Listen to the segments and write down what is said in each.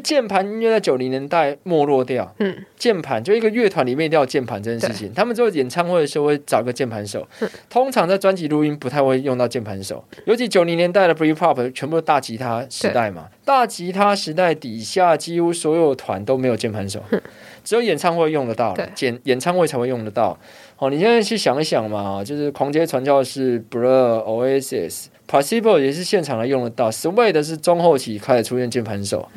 键盘音乐在九零年代没落掉，嗯，键盘就一个乐团里面一定要有键盘这件事情。他们做演唱会的时候会找个键盘手，通常在专辑录音不太会用到键盘手，尤其九零年代的 Brit Pop 全部是大吉他时代嘛，大吉他时代底下几乎所有团都没有键盘手，只有演唱会用得到对，演演唱会才会用得到。哦，你现在去想一想嘛，就是狂街传教士、Blur、Oasis、Possible 也是现场来用得到，Suede 是中后期开始出现键盘手。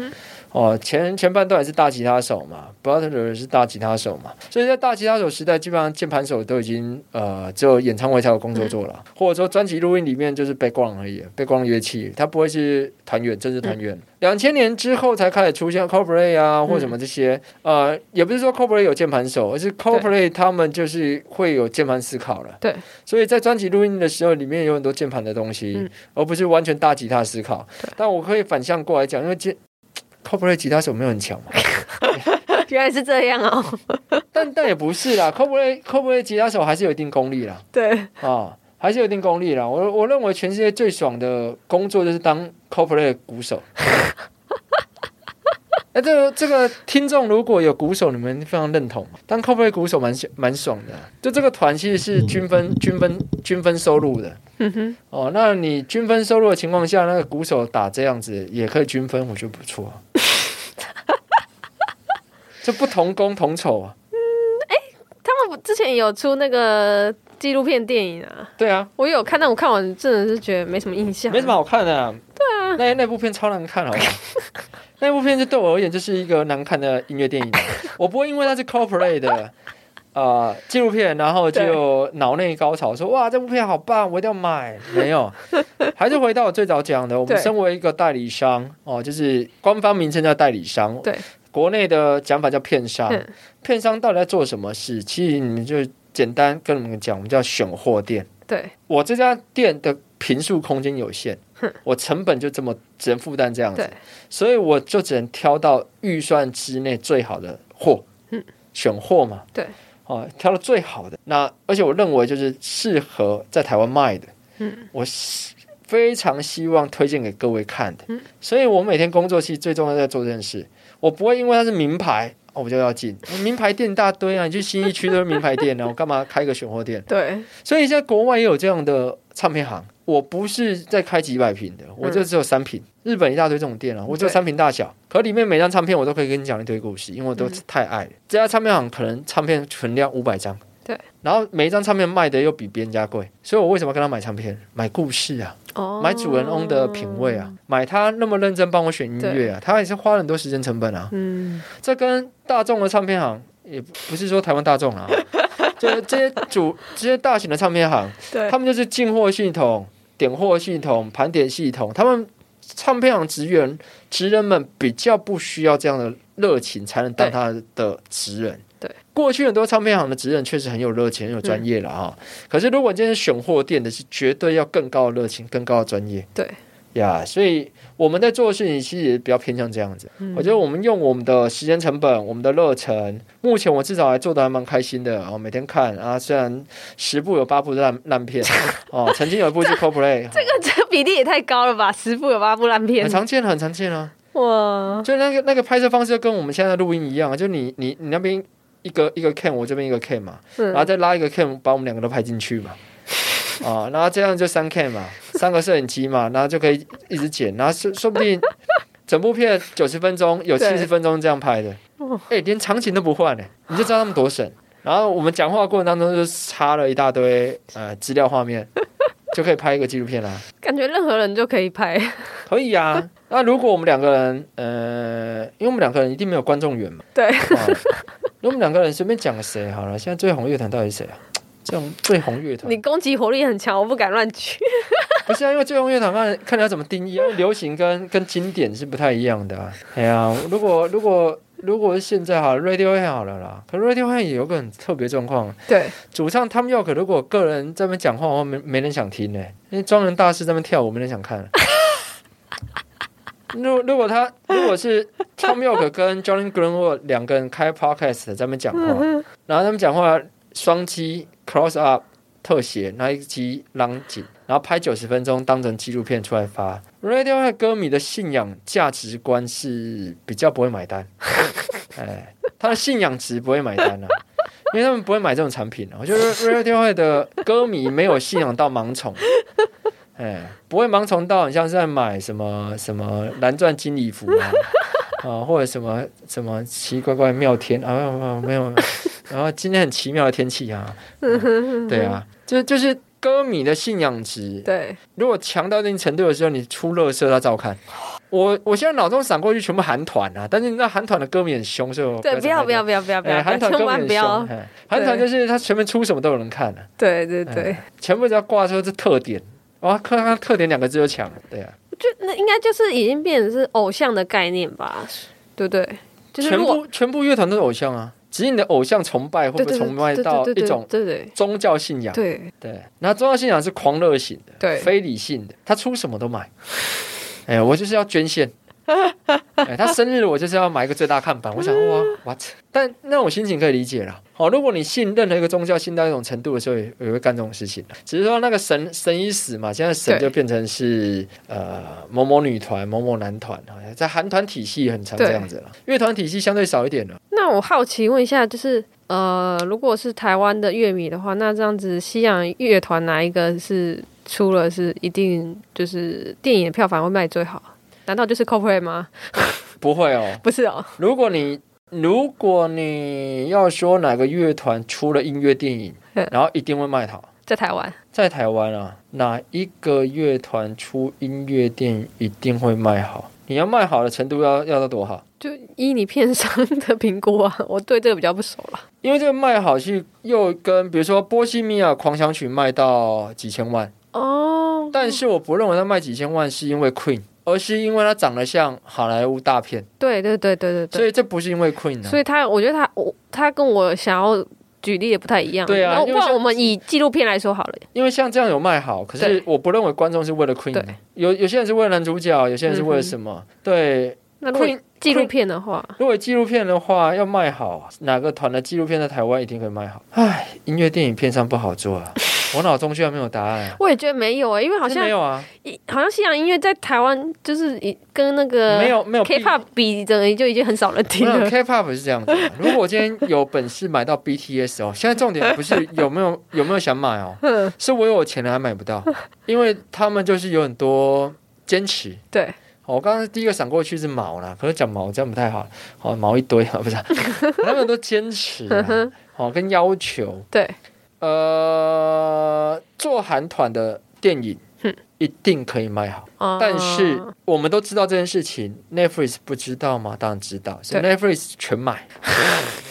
哦，前前半段也是大吉他手嘛，Butler 是大吉他手嘛，所以在大吉他手时代，基本上键盘手都已经呃只有演唱会才有工作做了，或者说专辑录音里面就是 background 而已，background 乐器，它不会是团员，真是团员。两千年之后才开始出现 Coldplay 啊，或什么这些，呃，也不是说 Coldplay 有键盘手，而是 Coldplay 他们就是会有键盘思考了。对，所以在专辑录音的时候，里面有很多键盘的东西，嗯。而不是完全大吉他思考。但我可以反向过来讲，因为键 Coldplay 吉他手没有很强嘛，原来是这样哦。但但也不是啦，Coldplay Coldplay 吉他手还是有一定功力啦，对，啊，还是有一定功力啦。我我认为全世界最爽的工作就是当 Coldplay 的鼓手。哎，这个这个听众如果有鼓手，你们非常认同吗？当 Coldplay 鼓手蛮蛮爽的啊、就这个团其实是均分均分均分收入的。嗯哼，哦，那你均分收入的情况下，那个鼓手打这样子也可以均分，我觉得不错、啊。这不同工同酬啊，嗯，哎他们之前有出那个纪录片电影啊，对啊，我有看，但我看完真的是觉得没什么印象，没什么好看的、啊。对啊，那那部片超难看，好不好？那部片就对我而言就是一个难看的音乐电影啊。我不会因为它是 Coldplay 的呃纪录片，然后就脑内高潮说哇这部片好棒，我一定要买。没有，还是回到我最早讲的，我们身为一个代理商哦，就是官方名称叫代理商，对，国内的讲法叫片商。嗯。片商到底在做什么事？其实你们就简单跟你们讲，我们叫选货店。对，我这家店的平数空间有限，我成本就这么只能负担这样子，所以我就只能挑到预算之内最好的货，嗯。选货嘛，对，哦，挑到最好的。那而且我认为就是适合在台湾卖的，嗯，我希非常希望推荐给各位看的，嗯所以我每天工作其实最重要在做这件事，我不会因为它是名牌。哦我就要进名牌店一大堆啊！你去新一区都是名牌店啊，我干嘛开一个选货店？对，所以现在国外也有这样的唱片行。我不是在开几百平的，我就只有三平。日本一大堆这种店啊，我只有三平大小，可里面每张唱片我都可以跟你讲一堆故事，因为我都太爱了。这家唱片行可能唱片存量五百张，对，然后每一张唱片卖的又比别人家贵，所以我为什么要跟他买唱片？买故事啊，哦，买主人翁的品味啊，买他那么认真帮我选音乐啊，他也是花了很多时间成本啊。嗯，这跟大众的唱片行也不是说台湾大众啊，就这些主这些大型的唱片行，他们就是进货系统、点货系统、盘点系统，他们唱片行职员职人们比较不需要这样的热情，才能当他的职人。对，过去很多唱片行的职人确实很有热情、很有专业了啊、可是如果今天是选货店的，是绝对要更高的热情、更高的专业。对呀所以我们在做的事情其实也比较偏向这样子。嗯我觉得我们用我们的时间成本、我们的热忱，目前我至少还做的还蛮开心的哦。每天看啊，虽然十部有八部是烂烂片 哦，曾经有一部是 CoPlay，这个这个比例也太高了吧？十部有八部烂片很，常见，很常见啊。哇，就那个那个拍摄方式跟我们现在的录音一样啊，就你你你那边一个一个 cam，我这边一个 cam 嘛，嗯然后再拉一个 cam，把我们两个都拍进去嘛。啊，然后这样就三 cam 嘛，三个摄影机嘛，然后就可以一直剪，然后说说不定整部片九十分钟有七对十分钟这样拍的，哦哎、连场景都不换哎，你就知道他们多省。然后我们讲话过程当中就插了一大堆呃资料画面，就可以拍一个纪录片啦。感觉任何人就可以拍，可以啊。那如果我们两个人，呃，因为我们两个人一定没有观众缘嘛，对，啊，我们两个人随便讲个谁好了，现在最红乐团到底是谁啊？这种最红乐团你攻击火力很强，我不敢乱举。不是啊，因为最红乐团看看你要怎么定义啊，因为流行跟 跟经典是不太一样的、啊。哎呀，如果如果如果是现在哈，Radiohead 好了啦，可 Radiohead 也有个很特别状况，对，主唱 Tom York 如果个人在那边讲话的话，没没人想听呢、因为庄人大师在那边跳舞，没人想看。如如果他如果是 Tom York 跟 Johnny Greenwood 两个人开 podcast 在那边讲话，然后他们讲话双击 cross up 特写，然后一击浪紧，然后拍九十分钟当成纪录片出来发。Radiohead 歌迷的信仰价值观是比较不会买单，哎，他的信仰值不会买单啊，因为他们不会买这种产品啊。我觉得 Radiohead 的歌迷没有信仰到盲从，哎，不会盲从到很像是在买什么什么蓝钻金礼服啊。啊，或者什么什么奇奇怪怪妙天啊，没有没有没有，然后今天很奇妙的天气啊，对啊，就就是歌迷的信仰值，对，如果强到一定程度的时候，你出乐色他照看。我我现在脑中闪过去全部韩团啊，但是你知道韩团的歌迷很凶，所以我对，不要不要不要不要不要，韩团歌迷很不要。凶，，韩团就是他前面出什么都有人看的，对对对。哎，全部只要挂出这特点，哇，看看特点两个字就强了，对啊。就那应该就是已经变成是偶像的概念吧，对不对？就是全部全部乐团都是偶像啊，只是你的偶像崇拜会不会崇拜到一种对对宗教信仰？对对，然后宗教信仰是狂热型的，对非理性的，他出什么都买。哎，我就是要捐献。哎，他生日我就是要买一个最大看板。我想哇，what？但那种心情可以理解了。好，如果你信任何一个宗教信到一种程度的时候，也也会干这种事情只是说那个神神已死嘛，现在神就变成是呃某某女团、某某男团，好像在韩团体系很常这样子了，乐团体系相对少一点了。那我好奇问一下，就是呃，如果是台湾的乐迷的话，那这样子西洋乐团哪一个是出了是一定就是电影的票房会卖最好？难道就是 Coldplay 吗？不会哦，不是哦，如果你如果你要说哪个乐团出了音乐电影嗯，然后一定会卖好，在台湾在台湾啊，哪一个乐团出音乐电影一定会卖好？你要卖好的程度要要到多好？就依你片商的评估啊，我对这个比较不熟了。因为这个卖好是又跟比如说《波西米亚狂想曲》卖到几千万，哦，但是我不认为它卖几千万是因为 Queen，而是因为它长得像好莱坞大片，对对对对对对，所以这不是因为 Queen 啊。所以他我觉得他我他跟我想要举例也不太一样。对啊不然我们以纪录片来说好了。因为像这样有卖好，可是我不认为观众是为了 Queen，有有些人是为了男主角，有些人是为了什么？对那如果 Queen 纪录片的话，如果纪录片的话要卖好，哪个团的纪录片在台湾一定可以卖好？唉，音乐电影片商不好做啊，我脑中居然没有答案、啊。我也觉得没有诶、因为好好像没有啊，一好像西洋音乐在台湾就是一跟那个没有没有 K-pop 比，整个就已经很少人听。K-pop 是这样子的。如果我今天有本事买到 BTS 哦，现在重点不是有没有有没有想买哦，是我有钱了还买不到，因为他们就是有很多坚持。对，我刚刚第一个闪过去是毛啦，可是讲毛这样不太好，好毛一堆啊，不是？他们都坚持啊，好跟要求。对，呃，做韩团的电影哼。一定可以卖好，哦。但是我们都知道这件事情，Netflix 不知道吗？当然知道，所以 Netflix 全买，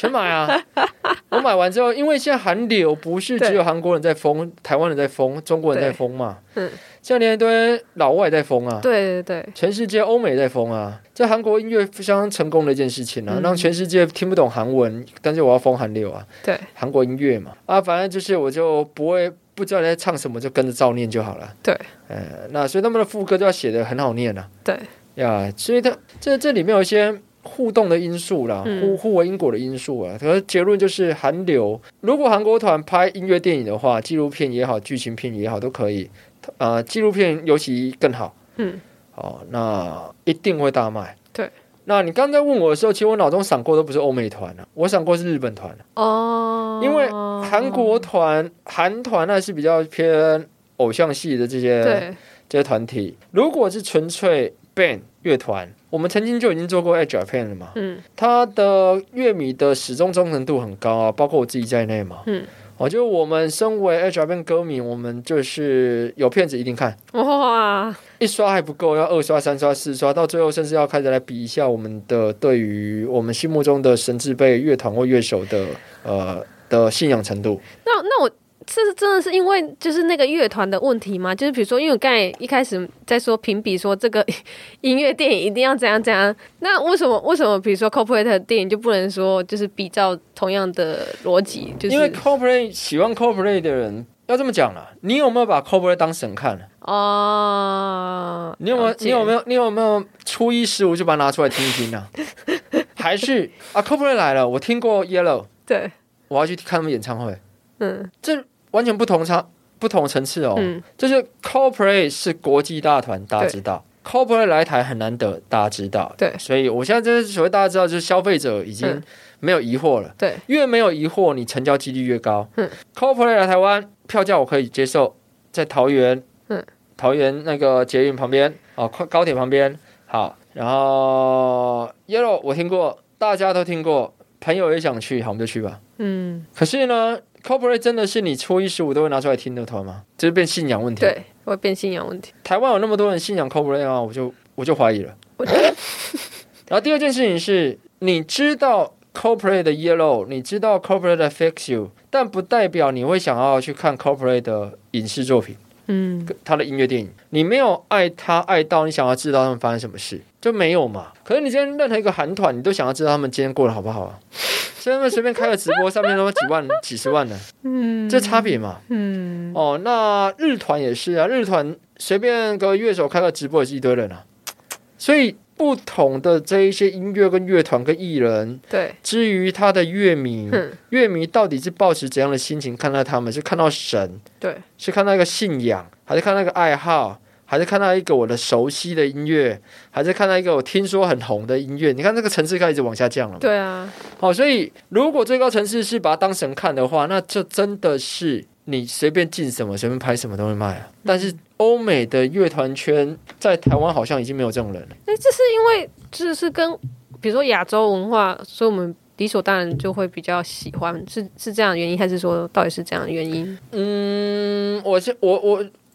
全买啊！我买完之后，因为现在韩流不是只有韩国人在疯，台湾人在疯，中国人在疯嘛，嗯，现在连一堆老外在疯啊。对对对，全世界欧美在疯啊，在韩国音乐相当成功的一件事情啊，嗯。让全世界听不懂韩文，但是我要疯韩流啊，对，韩国音乐嘛，啊，反正就是我就不会不知道你在唱什么，就跟着照念就好了。对，呃，那所以他们的副歌都要写的很好念啊，对，呀，所以他这这里面有一些互动的因素啦，嗯互互为因果的因素啊。可是结论就是韩流，如果韩国团拍音乐电影的话，纪录片也好，剧情片也好，都可以。呃，纪录片尤其更好。嗯，好，那一定会大卖。对，那你刚才问我的时候，其实我脑中闪过都不是欧美团啊，我闪过是日本团啊、哦，因为韩国团、韩团那是比较偏偶像系的这些对这些团体。如果是纯粹 band 乐团，我们曾经就已经做过 Edge Japan 了嘛，嗯它的乐迷的始终忠诚度很高啊，包括我自己在内嘛。嗯，我觉得我们身为 Edge Japan 歌迷，我们就是有片子一定看。哇，一刷还不够，要二刷、三刷、四刷，到最后甚至要开始来比一下我们的对于我们心目中的神之辈乐团或乐手的呃的信仰程度。那那我。这是真的是因为就是那个乐团的问题吗？就是比如说，因为我刚才一开始在说评比说这个音乐电影一定要怎样怎样，那为什么为什么比如说 Coldplay 的电影就不能说就是比较同样的逻辑？就是因为 Coldplay 喜欢 Coldplay 的人要这么讲了，你有没有把 Coldplay 当神看？哦，你有没有你有没有？你有没有初一十五就把它拿出来听一听啊？还是啊，Coldplay 来了，我听过 Yellow，对，我要去看他们演唱会，嗯，这完全不同差不同层次哦。嗯，就是 Coldplay 是国际大团，大家知道。Coldplay 来台很难得，大家知道。对所以我现在就是所谓大家知道，就是消费者已经嗯没有疑惑了。对，越没有疑惑，你成交几率越高。嗯 Coldplay 来台湾，票价我可以接受，在桃园，嗯，桃园那个捷运旁边，哦，快高铁旁边，好。然后 Yellow 我听过，大家都听过，朋友也想去，好，我们就去吧。嗯，可是呢，Coldplay 真的是你初一十五都会拿出来听的团吗？这是变信仰问题。，对，会变信仰问题。台湾有那么多人信仰 Coldplay 啊，我就我就怀疑了。我然后第二件事情是，你知道 Coldplay 的 Yellow，你知道 Coldplay 的 Fix You，但不代表你会想要去看 Coldplay 的影视作品，嗯，他的音乐电影。你没有爱他爱到你想要知道他们发生什么事，就没有嘛。可是你今天任何一个韩团，你都想要知道他们今天过得好不好啊？所以他们随便开个直播，上面都几万、几十万的，嗯，这差别嘛。嗯，哦，那日团也是啊，日团随便个乐手开个直播也是一堆人啊。所以不同的这一些音乐跟乐团跟艺人，对，至于他的乐迷，嗯，乐迷到底是抱持怎样的心情看待他们？是看到神，对，是看到一个信仰，还是看到一个爱好，还是看到一个我的熟悉的音乐，还是看到一个我听说很红的音乐？你看这个层次开始往下降了嘛。对啊，好，所以如果最高层次是把它当神看的话，那这真的是你随便进什么、随便拍什么都会卖啊。但是欧美的乐团圈在台湾好像已经没有这种人了。哎，这是因为这是跟比如说亚洲文化，所以我们理所当然就会比较喜欢，是是这样的原因，还是说到底是这样的原因？嗯，我是我我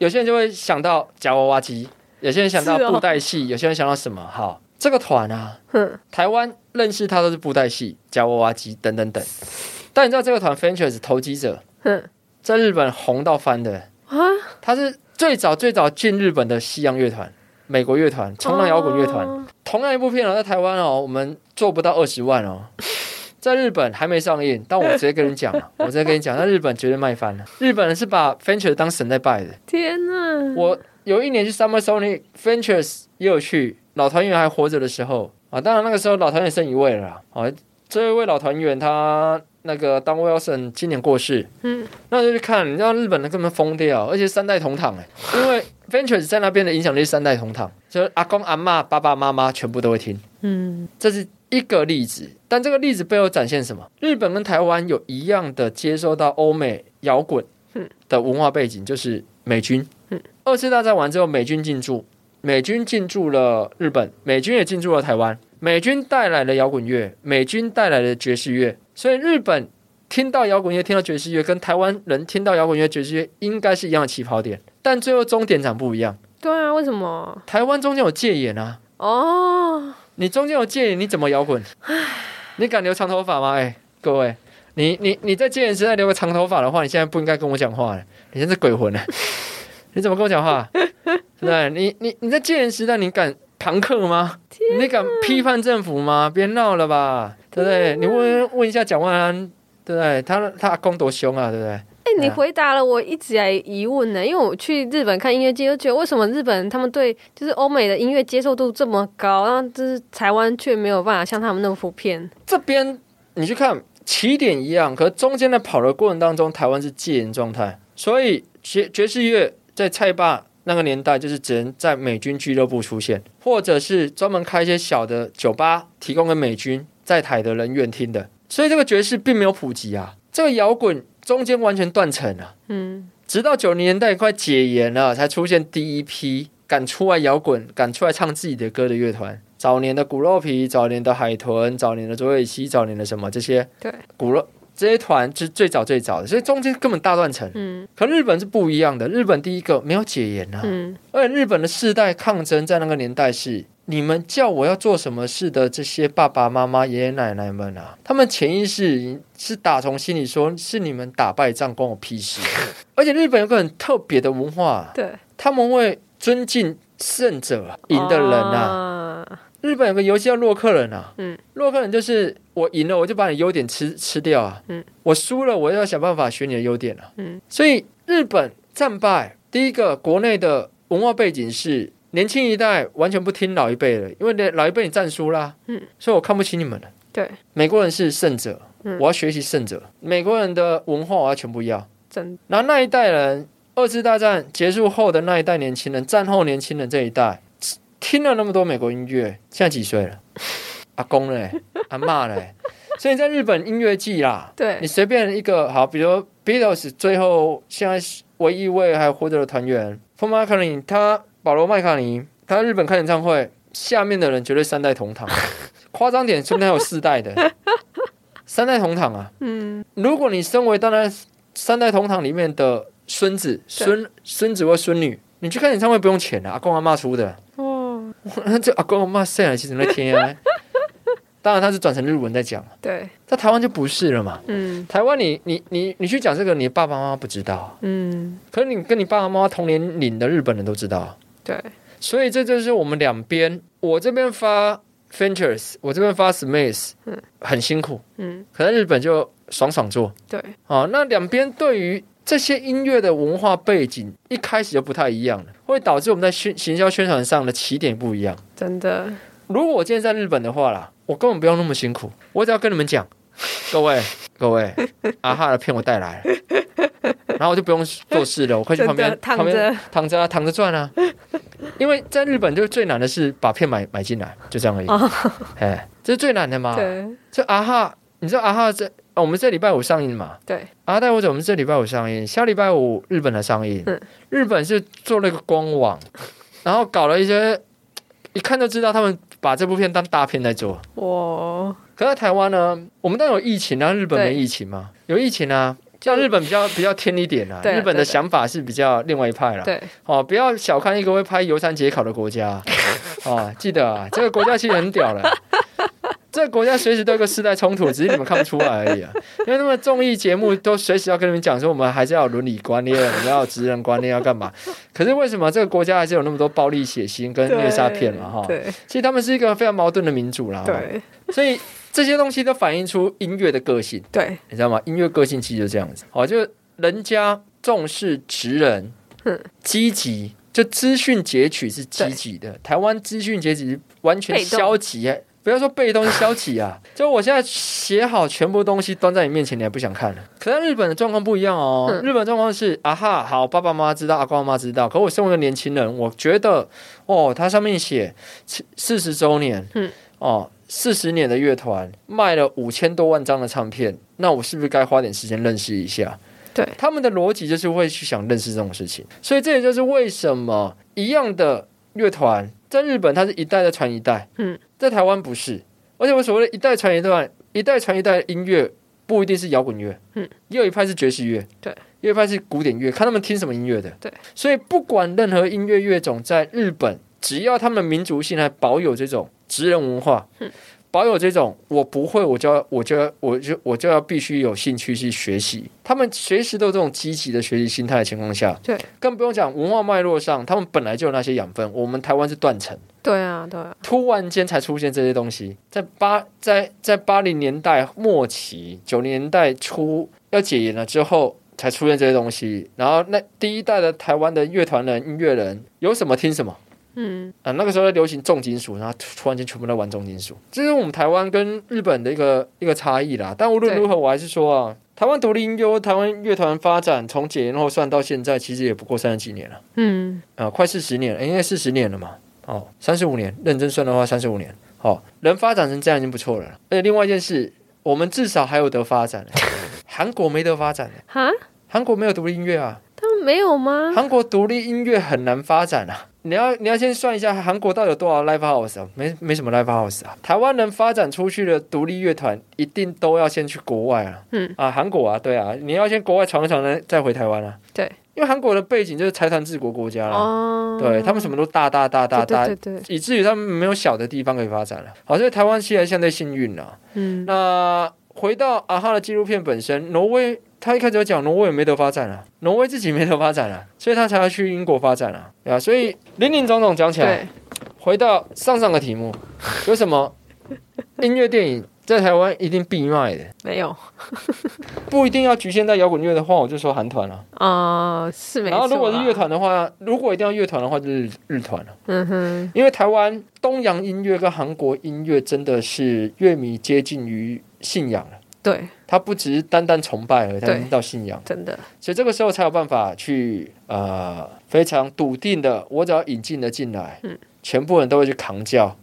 有些人就会想到夹娃娃机，有些人想到布袋戏，有些人想到什么？好，这个团啊，哼，台湾认识他都是布袋戏、夹娃娃机等等等。但你知道这个团 Ventures 投机者哼，在日本红到翻的，啊，他是最早最早进日本的西洋乐团、美国乐团、冲浪摇滚乐团。哦同样一部片哦，在台湾哦，我们做不到二十万哦。在日本还没上映，但我直接跟你讲啊，我直接跟你讲，在日本绝对卖翻了。日本人是把 Ventures 当神在拜的。天哪！我有一年去 Summer Sonic Ventures 也有去，老团员还活着的时候啊，当然那个时候老团员剩一位了啊，这一位老团员他那个当 Wilson 今年过世，嗯，那就去看，你知道日本人根本疯掉，而且三代同堂哎，因为 Ventures 在那边的影响力是三代同堂，就是阿公阿妈、爸爸妈妈全部都会听，嗯，这是一个例子，但这个例子背后展现什么？日本跟台湾有一样的接收到欧美摇滚的文化背景，就是美军。嗯二次大战完之后，美军进驻，美军进驻了日本，美军也进驻了台湾。美军带来了摇滚乐，美军带来了爵士乐，所以日本听到摇滚乐、听到爵士乐，跟台湾人听到摇滚乐、爵士乐应该是一样的起跑点，但最后终点长不一样。对啊，为什么？台湾中间有戒严啊，哦，你中间有戒严，你怎么摇滚？你敢留长头发吗？哎、各位，你你你在戒严时代留个长头发的话，你现在不应该跟我讲话了，你现在是鬼魂了，你怎么跟我讲话？对不对？你你你在戒严时代，你敢朋克吗？你敢批判政府吗？别闹了吧，对不对？你问问一下蒋万安，对不对？他他阿公多凶啊，对不对？哎、你回答了我一直疑问呢，因为我去日本看音乐节，就觉得为什么日本人他们对就是欧美的音乐接受度这么高，然后就是台湾却没有办法像他们那么普遍。这边你去看起点一样，可是中间的跑的过程当中，台湾是戒严状态，所以爵爵士乐在蔡霸那个年代就是只能在美军俱乐部出现，或者是专门开一些小的酒吧，提供给美军在台的人员听的，所以这个爵士并没有普及啊，这个摇滚中间完全断层了。嗯，直到九零年代快解严了，才出现第一批敢出来摇滚、敢出来唱自己的歌的乐团。早年的骨肉皮，早年的海豚，早年的卓伟西，早年的什么这些，对，骨肉这些团是最早最早的，所以中间根本大断层。嗯可日本是不一样的，日本第一个没有解严啊，嗯而且日本的世代抗争在那个年代是。你们叫我要做什么事的这些爸爸妈妈、爷爷奶奶们啊，他们潜意识是打从心里说，是你们打败仗关我屁事。而且日本有个很特别的文化，对，他们会尊敬胜者、赢的人啊。啊，日本有个游戏叫洛克人啊，嗯，洛克人就是我赢了我就把你优点吃吃掉啊，嗯，我输了我要想办法学你的优点啊，嗯，所以日本战败，第一个国内的文化背景是年轻一代完全不听老一辈的，因为老一辈你战输啦，嗯，所以我看不起你们了。对，美国人是胜者，嗯。我要学习胜者，美国人的文化我要全部要。真。然后那一代人，二次大战结束后的那一代年轻人，战后年轻人这一代，听了那么多美国音乐，现在几岁了？阿公嘞，阿妈嘞，所以在日本音乐季啦，对。你随便一个好，比如 Beatles 最后现在唯一一位还活着的团员 Paul McCartney，他保罗麦卡尼，他日本开演唱会，下面的人绝对三代同堂，夸张点，说不定还有四代的，三代同堂啊。嗯。如果你身为当然三代同堂里面的孙子、孙孙子或孙女，你去看演唱会不用钱的，阿公阿妈出的。哦，这阿公阿妈生来其实在天啊。当然他是转成日文在讲，对，在台湾就不是了嘛。嗯。台湾你你你你去讲这个，你爸爸妈妈不知道，嗯。可是你跟你爸爸妈妈同年龄的日本人都知道，对，所以这就是我们两边，我这边发 Ventures，我这边发 Smith，嗯。很辛苦，嗯。可能日本就爽爽做。对，啊，那两边对于这些音乐的文化背景一开始就不太一样了，会导致我们在宣行销宣传上的起点不一样。真的，如果我今天在日本的话啦，我根本不用那么辛苦，我只要跟你们讲，各位各位，阿哈的片我带来了，然后我就不用做事了，我可以去旁边躺旁边着，躺着啊，躺着赚啊。因为在日本就是最难的是把片买买进来，就这样而已。哦哎，这是最难的嘛。对这阿哈，你知道阿哈这、哦我们这礼拜五上映嘛？对，阿哈带我走，我们这礼拜五上映，下礼拜五日本的上映。嗯日本是做了一个官网，然后搞了一些，一看就知道他们把这部片当大片在做。哇可在台湾呢，我们当然有疫情啊，日本没疫情嘛？有疫情啊。像日本比较比较天一点啊，啊日本的想法是比较另外一派啦。对哦，不要小看一个会拍游山解考的国家，哦，记得啊，这个国家其实很屌的。这个国家随时都有个世代冲突，只是你们看不出来而已啊。因为他们综艺节目都随时要跟你们讲说，我们还是要有伦理观念，我们要有职人观念，要干嘛？可是为什么这个国家还是有那么多暴力、血腥跟虐杀片嘛？哈，其实他们是一个非常矛盾的民主啦。哈，对所以这些东西都反映出音乐的个性。对，你知道吗？音乐个性其实就这样子，哦，就人家重视职人嗯，积极，就资讯截取是积极的，台湾资讯截取完全消极，不要说被动，是消极啊！就我现在写好全部东西端在你面前，你还不想看了。可是日本的状况不一样哦，嗯日本状况是啊哈，好，爸爸妈妈知道，阿公阿妈知道，可我身为一个年轻人，我觉得哦，它上面写四十周年，嗯，哦。四十年的乐团卖了五千多万张的唱片，那我是不是该花点时间认识一下？对他们的逻辑就是会去想认识这种事情，所以这也就是为什么一样的乐团在日本它是一代在传一代，嗯，在台湾不是，而且我所谓的一代传一代，一代传一代的音乐不一定是摇滚乐，嗯，也有一派是爵士乐，对，也有一派是古典乐，看他们听什么音乐的，对，所以不管任何音乐乐种在日本，只要他们民族性还保有这种职人文化，嗯。保有这种我不会，我就要我就要我就我就要必须有兴趣去学习。他们随时都有这种积极的学习心态的情况下，对，更不用讲文化脉络上，他们本来就有那些养分。我们台湾是断层，对啊，对啊，突然间才出现这些东西。在八在在八零年代末期、九零年代初要解严了之后，才出现这些东西。然后那第一代的台湾的乐团人、音乐人有什么听什么。嗯，啊，那个时候在流行重金属，然后突突然间全部都玩重金属，这是我们台湾跟日本的一个一个差异啦。但无论如何，我还是说啊，台湾独立音乐、台湾乐团发展从解严后算到现在，其实也不过三十几年了，嗯，啊，快四十年了，应该四十年了嘛。哦，三十五年，认真算的话，三十五年。哦，能发展成这样已经不错了。而且另外一件事，我们至少还有得发展，韩国没得发展，哈，韩国没有独立音乐啊，他们没有吗？韩国独立音乐很难发展啊。你要你要先算一下韩国到底有多少 live house 啊？没没什么 live house 啊。台湾能发展出去的独立乐团，一定都要先去国外啊。嗯啊，韩国啊，对啊，你要先国外闯一闯，呢，再回台湾啊。对，因为韩国的背景就是财团治国国家啦，哦，对他们什么都大大大大大，对对对，对。以至于他们没有小的地方可以发展了。好，所以台湾现在相对幸运了。嗯，那回到阿哈的纪录片本身，挪威他一开始有讲挪威也没得发展啊，挪威自己没得发展啊，所以他才要去英国发展啊，对啊，所以林林总总讲起来，回到上上个题目，有什么音乐电影在台湾一定必卖的，没有不一定要局限在摇滚乐的话，我就说韩团了。啊，是没错啦。然后如果是乐团的话，如果一定要乐团的话，就是日日团了。嗯哼，因为台湾东洋音乐跟韩国音乐真的是乐迷接近于信仰了。对，他不只是单单崇拜而已，它对已经到信仰，真的，所以这个时候才有办法去呃非常笃定的，我只要引进了进来，嗯全部人都会去扛教，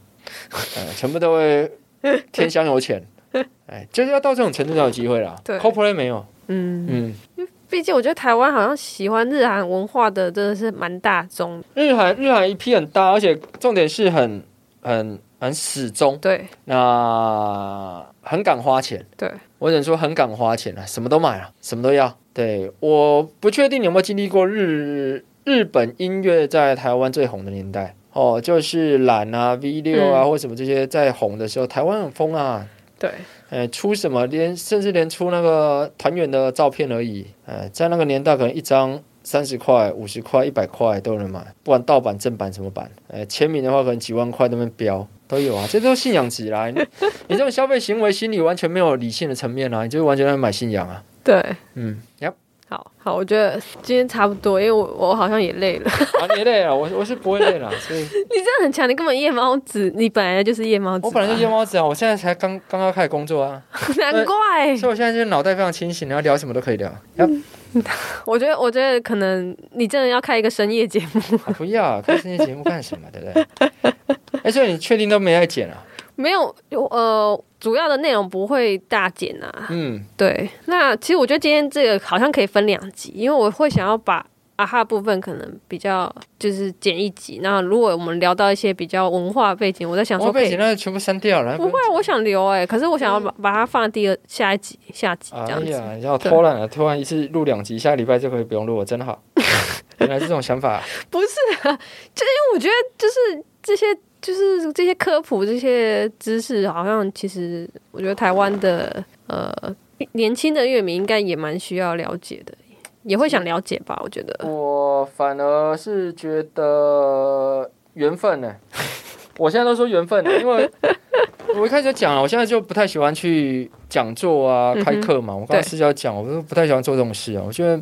呃，全部都会 添香有钱，哎，就是要到这种程度才有机会啦。对。C o p l a y 没有，嗯，嗯，毕竟我觉得台湾好像喜欢日韩文化的真的是蛮大众。日韩日韩一批很大，而且重点是很很很始终，对。那很敢花钱。对，我只能说很敢花钱啊，什么都买啊，什么都要。对，我不确定你有没有经历过日日本音乐在台湾最红的年代哦，就是懒啊、V 六啊、嗯或什么这些在红的时候，台湾很疯啊。对，呃，出什么连甚至连出那个团员的照片而已，呃，在那个年代可能一张三十块、五十块、一百块都能买，不管盗版、正版什么版，呃，签名的话可能几万块都能标都有啊，这都是信仰起来。你 你这种消费行为心理完全没有理性的层面啊，你就完全在买信仰啊。对，嗯，呀，我觉得今天差不多，因为我我好像也累了。啊，你累了，我我是不会累了，所以你真的很强，你根本夜猫子，你本来就是夜猫子吧。我本来就夜猫子啊，我现在才刚刚刚开始工作啊，难怪。所以我现在就是脑袋非常清醒，然后聊什么都可以聊。呀，我觉得，我觉得可能你真的要开一个深夜节目。啊不要开深夜节目干什么，对不对？哎，所以你确定都没在剪啊？没有，呃，主要的内容不会大减啊。嗯，对，那其实我觉得今天这个好像可以分两集，因为我会想要把啊哈部分可能比较就是剪一集。那如果我们聊到一些比较文化背景，我在想说可以我被剪那全部删掉了。不会，啊，我想留哎、可是我想要把把它放在第二下一集下集这哎样子。呀，你要偷懒了，突然一次录两集，下礼拜就可以不用录了，真好。原来这种想法，不是啊，就因为我觉得就是这些就是这些科普这些知识，好像其实我觉得台湾的呃年轻的乐迷应该也蛮需要了解的，也会想了解吧？我觉得。我反而是觉得缘分呢。我现在都说缘分呢，因为我一开始就讲了，我现在就不太喜欢去讲座啊、开课嘛。我刚刚对私下讲，我都不太喜欢做这种事啊。我觉得，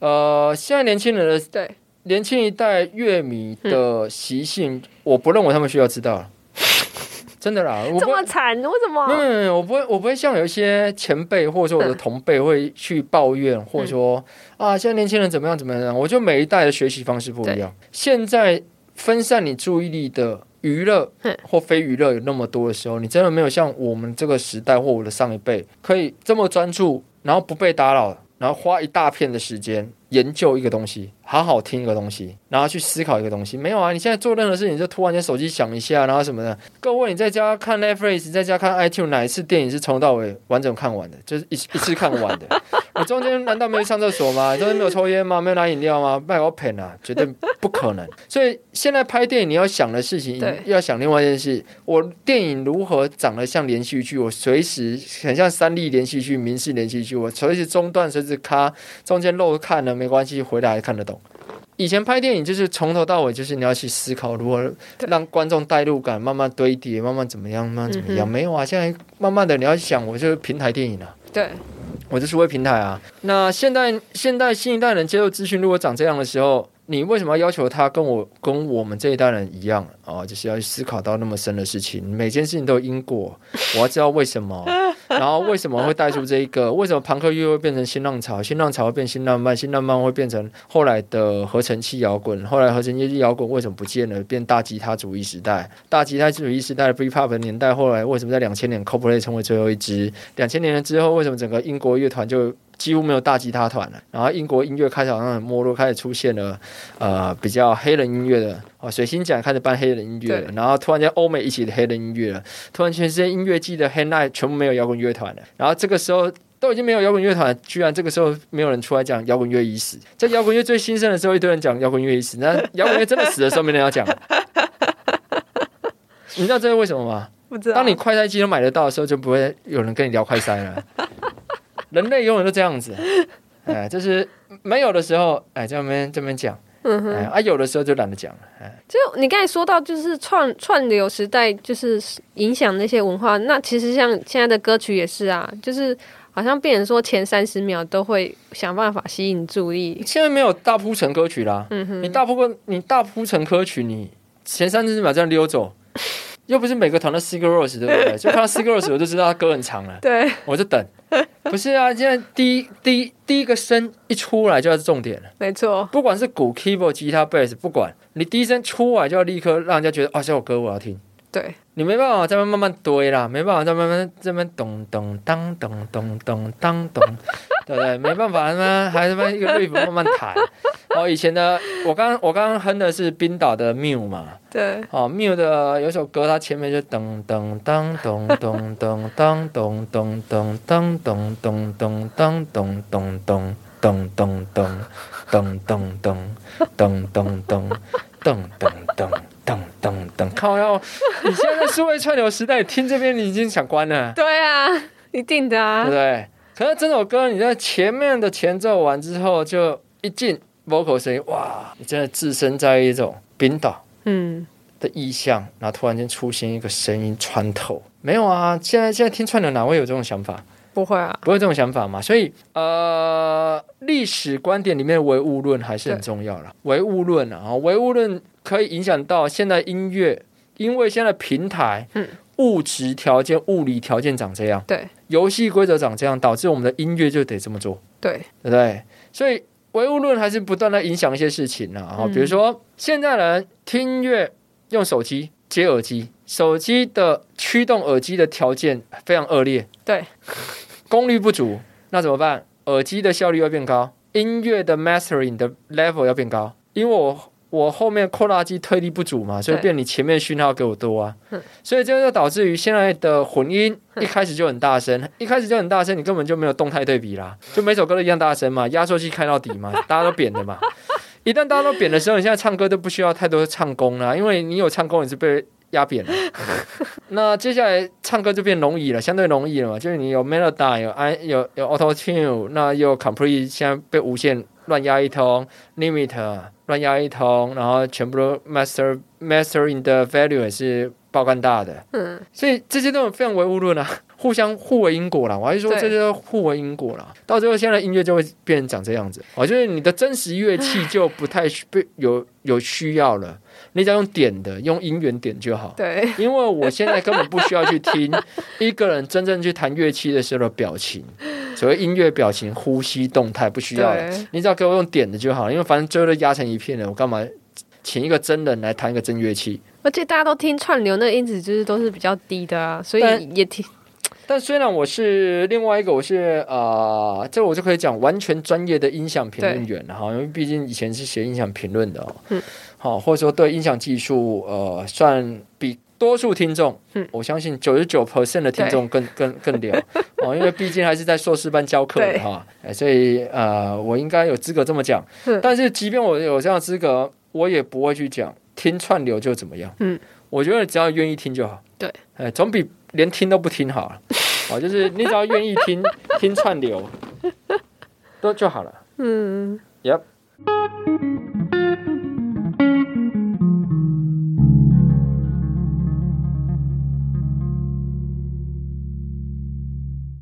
呃，现在年轻人的对，年轻一代乐迷的习性，我不认为他们需要知道了。真的啦，我这么惨，为什么？没有没有，我不会，我不会像有一些前辈或者说我的嗯同辈会去抱怨，或者说啊，现在年轻人怎么样怎么样。我觉得每一代的学习方式不一样。现在分散你注意力的娱乐嗯或非娱乐有那么多的时候，你真的没有像我们这个时代或我的上一辈可以这么专注，然后不被打扰，然后花一大片的时间研究一个东西，好好听一个东西，然后去思考一个东西。没有啊，你现在做任何事情就突然间手机响一下，然后什么的。各位，你在家看 Netflix，在家看 iTunes，哪一次电影是从头到尾完整看完的？就是一一次看完的。你中间难道没有上厕所吗？中间没有抽烟吗？没有拿饮料吗？卖我骗啊，绝对不可能。所以现在拍电影，你要想的事情，要想另外一件事：我电影如何长得像连续剧？我随时很像三立连续剧、民视连续剧，我随时中断，随时咔，中间漏看了没关系，回来还看得懂。以前拍电影就是从头到尾，就是你要去思考如何让观众代入感慢慢堆叠，慢慢怎么样，慢慢怎么样。嗯没有啊，现在慢慢的你要想，我就是平台电影啊。对，我就是为平台啊。那现代现代新一代人接受资讯如果长这样的时候，你为什么要要求他跟我跟我们这一代人一样啊、就是要去思考到那么深的事情，每件事情都有因果，我要知道为什么，然后为什么会带出这一个，为什么朋克乐会变成新浪潮，新浪潮会变新浪漫，新浪漫会变成后来的合成器摇滚，后来合成器摇滚为什么不见了，变大吉他主义时代，大吉他主义时代的 Britpop 的年代，后来为什么在两千年 Coldplay 成为最后一支？两千年之后，为什么整个英国乐团就几乎没有大吉他团了。然后英国音乐开始好像很没落，开始出现了呃比较黑人音乐的哦，水星奖开始办黑人音乐了，然后突然间欧美一起的黑人音乐了，突然全世界音乐季的 head night 全部没有摇滚乐团了，然后这个时候。都已经没有摇滚乐团，居然这个时候没有人出来讲摇滚乐已死。在摇滚乐最兴盛的时候，一堆人讲摇滚乐已死，那摇滚乐真的死的时候，没人要讲。你知道这是为什么吗？不知道。当你快塞机都买得到的时候，就不会有人跟你聊快塞了。人类永远都这样子，哎，就是没有的时候，哎，这边这边讲，嗯哼，哎，啊，有的时候就懒得讲了，哎，就你刚才说到，就是串串流时代，就是影响那些文化。那其实像现在的歌曲也是啊，就是好像变成说前三十秒都会想办法吸引注意。现在没有大铺陈歌曲啦，嗯哼，你大铺个你大铺陈歌曲，你前三十秒这样溜走，又不是每个团都 s i g a Rose 对不对？就看到 s i g a Rose 我就知道他歌很长了，对，我就等。不是啊，现在第一第一第一个声一出来就要是重点了。没错，不管是鼓、keyboard、吉他、bass，不管你第一声出来就要立刻让人家觉得啊，这首歌我要听。对，你没办法再慢慢堆啦，没办法再慢慢这边咚咚当咚咚咚当咚，对不对？没办法，他妈还他妈一个 riff 慢慢弹。哦，以前的我刚我刚刚哼的是冰岛的 Mew 嘛，对，哦，Mew 的有首歌，它前面就噔噔当咚咚咚当咚咚咚当咚咚咚当咚咚咚咚咚咚咚咚咚咚咚咚噔噔噔噔噔噔，靠要！你现在在数位串流时代，听这边你已经想关了，对啊，一定的啊对啊不，对？可是这首歌你在前面的前奏完之后，就一进 vocal 声音，哇！你真的置身在一种冰岛嗯，的意象，然后突然间出现一个声音穿透，没有啊？现在现在听串流哪会有这种想法？不会啊，不会这种想法嘛？所以呃，历史观点里面的唯物论还是很重要了。唯物论啊，唯物论可以影响到现在音乐，因为现在平台，嗯物质条件、物理条件长这样，对游戏规则长这样，导致我们的音乐就得这么做，对，对不对？所以唯物论还是不断的影响一些事情啊。然后嗯比如说现在人听音乐用手机接耳机，手机的驱动耳机的条件非常恶劣，对，功率不足，那怎么办？耳机的效率要变高，音乐的 mastering 的 level 要变高，因为我我后面扩大机推力不足嘛，所以变你前面讯号给我多啊嗯，所以这就导致于现在的混音嗯一开始就很大声，一开始就很大声，你根本就没有动态对比啦，就每首歌都一样大声嘛，压缩机开到底嘛，大家都扁的嘛。一旦大家都扁的时候，你现在唱歌都不需要太多唱功啦，因为你有唱功，你是被压扁了。那接下来唱歌就变容易了，相对容易了嘛，就是你有 melody，有 i 有有 auto tune，那又 complete，现在被无限乱压一通，limit 乱压一通，然后全部都 master mastering 的 value 也是爆干大的，嗯，所以这些都非常唯物论啊，互相互为因果啦。我还是说对这就互为因果啦。到最后，现在音乐就会变成长这样子。哦，就是你的真实乐器就不太需被有有需要了，你只要用点的，用音源点就好。对，因为我现在根本不需要去听 一个人真正去弹乐器的时候的表情，所谓音乐表情、呼吸动态不需要了，你只要给我用点的就好，因为反正最后都压成一片了，我干嘛请一个真人来弹一个真乐器？而且大家都听串流，那个音质就是都是比较低的啊，所以也听但虽然我是另外一个，我是呃，这我就可以讲完全专业的音响评论员了哈，因为毕竟以前是学音响评论的哦，嗯，好，或者说对音响技术呃，算比多数听众，嗯。我相信九十九 percent 的听众更更更了。哦，因为毕竟还是在硕士班教课的哈，哎所以呃，我应该有资格这么讲，嗯。但是即便我有这样的资格，我也不会去讲听串流就怎么样，嗯，我觉得只要愿意听就好，对，哎，总比连听都不听好了。哦，就是你只要愿意听 听串流，都就好了。嗯。Yep。